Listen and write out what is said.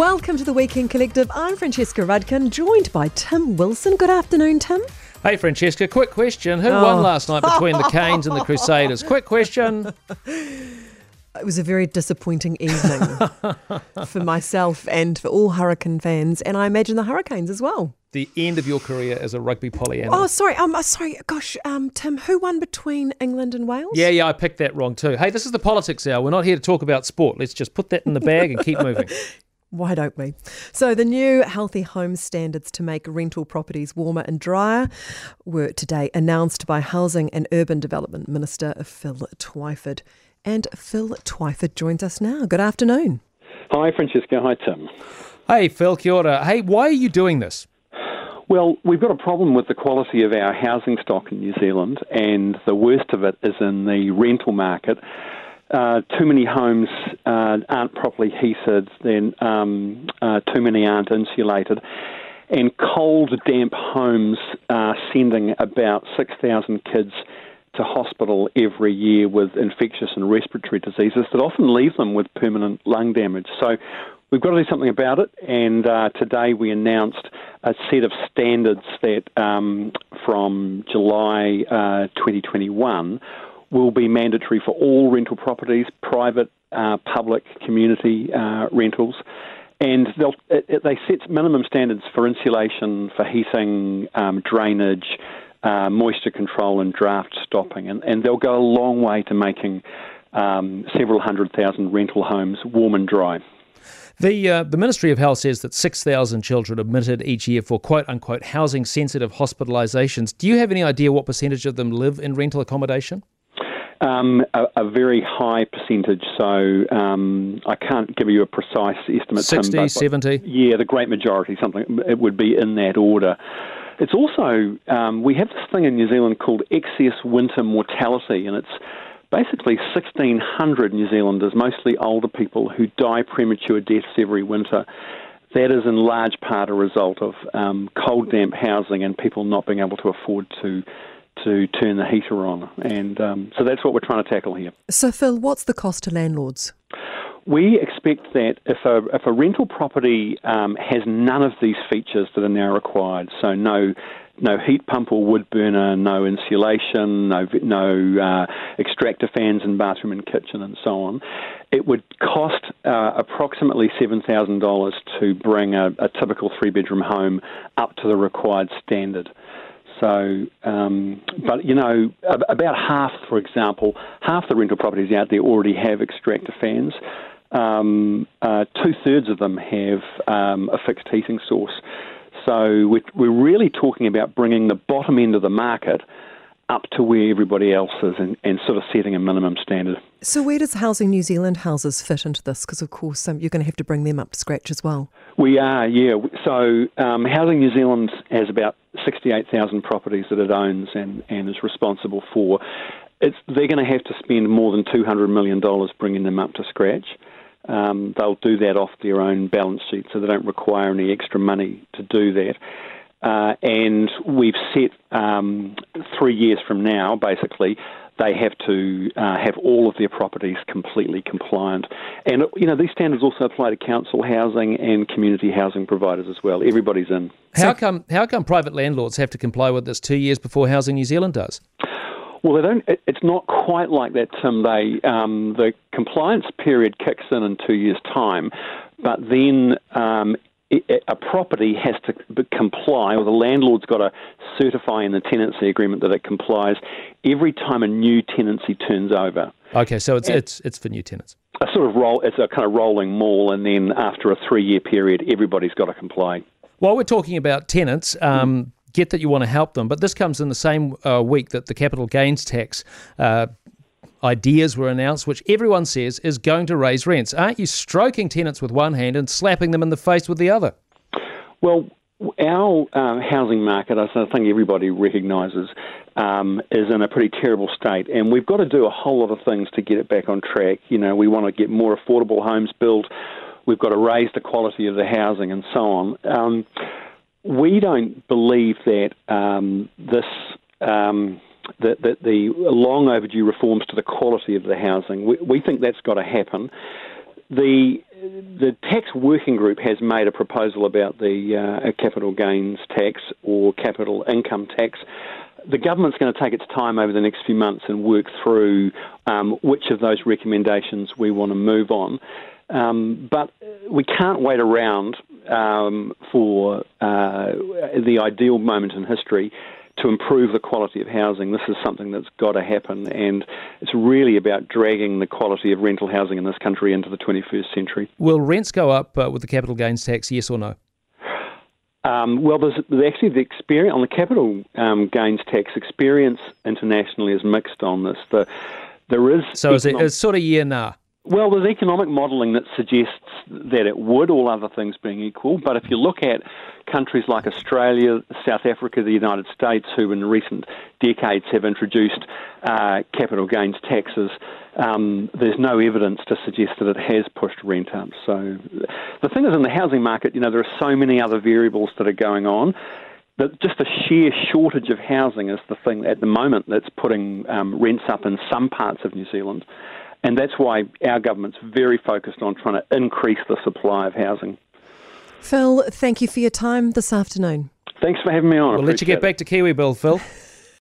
Welcome to the Weekend Collective. I'm Francesca Rudkin, joined by Tim Wilson. Good afternoon, Tim. Hey, Francesca, quick question. Who oh. won last night between the Canes and the Crusaders? Quick question. It was a very disappointing evening for myself and for all Hurricane fans, and I imagine the Hurricanes as well. The end of your career as a rugby Pollyanna. Oh, sorry. Um, uh, sorry. Gosh, um, Tim, who won between England and Wales? Yeah, yeah, I picked that wrong too. Hey, this is the politics hour. We're not here to talk about sport. Let's just put that in the bag and keep moving. Why don't we? So, the new healthy home standards to make rental properties warmer and drier were today announced by Housing and Urban Development Minister Phil Twyford. And Phil Twyford joins us now. Good afternoon. Hi, Francesca. Hi, Tim. Hey, Phil. Kia. Hey, why are you doing this? Well, we've got a problem with the quality of our housing stock in New Zealand, and the worst of it is in the rental market. Uh, too many homes uh, aren't properly heated, then um, uh, too many aren't insulated. And cold, damp homes are sending about 6,000 kids to hospital every year with infectious and respiratory diseases that often leave them with permanent lung damage. So we've got to do something about it, and uh, today we announced a set of standards that um, from July uh, 2021 will be mandatory for all rental properties, private, uh, public, community uh, rentals. And they'll, it, they set minimum standards for insulation, for heating, um, drainage, uh, moisture control, and draft stopping. And, and they'll go a long way to making um, several hundred thousand rental homes warm and dry. The, uh, the Ministry of Health says that 6,000 children admitted each year for quote unquote housing sensitive hospitalisations. Do you have any idea what percentage of them live in rental accommodation? Um, a, a, very high percentage. So um, I can't give you a precise estimate. 60, Tim, but, 70? Yeah, the great majority, something, it would be in that order. It's also, um, we have this thing in New Zealand called excess winter mortality, and it's basically 1,600 New Zealanders, mostly older people, who die premature deaths every winter. That is in large part a result of um, cold, damp housing and people not being able to afford to to turn the heater on. And um, so that's what we're trying to tackle here. So, Phil, what's the cost to landlords? We expect that if a, if a rental property um, has none of these features that are now required, so no no heat pump or wood burner, no insulation, no no uh, extractor fans in bathroom and kitchen, and so on. It would cost uh, approximately seven thousand dollars to bring a, a typical three bedroom home up to the required standard. So, um, but you know, about half, for example, half the rental properties out there already have extractor fans. Um, uh, two thirds of them have um, a fixed heating source. So we're, we're really talking about bringing the bottom end of the market up to where everybody else is and, and, sort of setting a minimum standard. So, where does Housing New Zealand houses fit into this? Because, of course, um, you're going to have to bring them up to scratch as well. We are, yeah. So, um, Housing New Zealand has about 68,000 properties that it owns and, and is responsible for. It's, they're going to have to spend more than $200 million bringing them up to scratch. Um, they'll do that off their own balance sheet, so they don't require any extra money to do that. Uh, and we've set um, three years from now, basically, they have to uh, have all of their properties completely compliant. And, you know, these standards also apply to council housing and community housing providers as well. Everybody's in. How come, how come private landlords have to comply with this two years before Housing New Zealand does? Well, they don't. It's not quite like that, Tim. They um, the compliance period kicks in in two years' time, but then um, a property has to comply, or the landlord's got to certify in the tenancy agreement that it complies every time a new tenancy turns over. Okay, so it's and it's it's for new tenants. A sort of roll. It's a kind of rolling mall, and then after a three-year period, everybody's got to comply. While we're talking about tenants, um, mm. get that you want to help them, but this comes in the same uh, week that the capital gains tax uh, ideas were announced, which everyone says is going to raise rents. Aren't you stroking tenants with one hand and slapping them in the face with the other? Well, our uh, housing market, I think everybody recognises, um, is in a pretty terrible state, and we've got to do a whole lot of things to get it back on track. You know, we want to get more affordable homes built. We've got to raise the quality of the housing and so on. Um, we don't believe that um, this that, that the long overdue reforms to the quality of the housing, we, we think that's got to happen. the the tax working group has made a proposal about the uh, capital gains tax or capital income tax. The government's going to take its time over the next few months and work through um, which of those recommendations we want to move on. Um, but we can't wait around um, for uh, the ideal moment in history to improve the quality of housing. This is something that's got to happen, and it's really about dragging the quality of rental housing in this country into the 21st century. Will rents go up uh, with the capital gains tax, yes or no? Um, well, there's, there's, actually the experience on the capital um, gains tax experience internationally is mixed on this. The, there is so is it, it's sort of year now. Well, there's economic modelling that suggests that it would, all other things being equal. But if you look at countries like Australia, South Africa, the United States, who in recent decades have introduced uh, capital gains taxes, um, there's no evidence to suggest that it has pushed rent up. So the thing is, in the housing market, you know, there are so many other variables that are going on. That just the sheer shortage of housing is the thing at the moment that's putting um, rents up in some parts of New Zealand. And that's why our government's very focused on trying to increase the supply of housing. Phil, thank you for your time this afternoon. Thanks for having me on. We'll let you get it. back to KiwiBuild, Phil.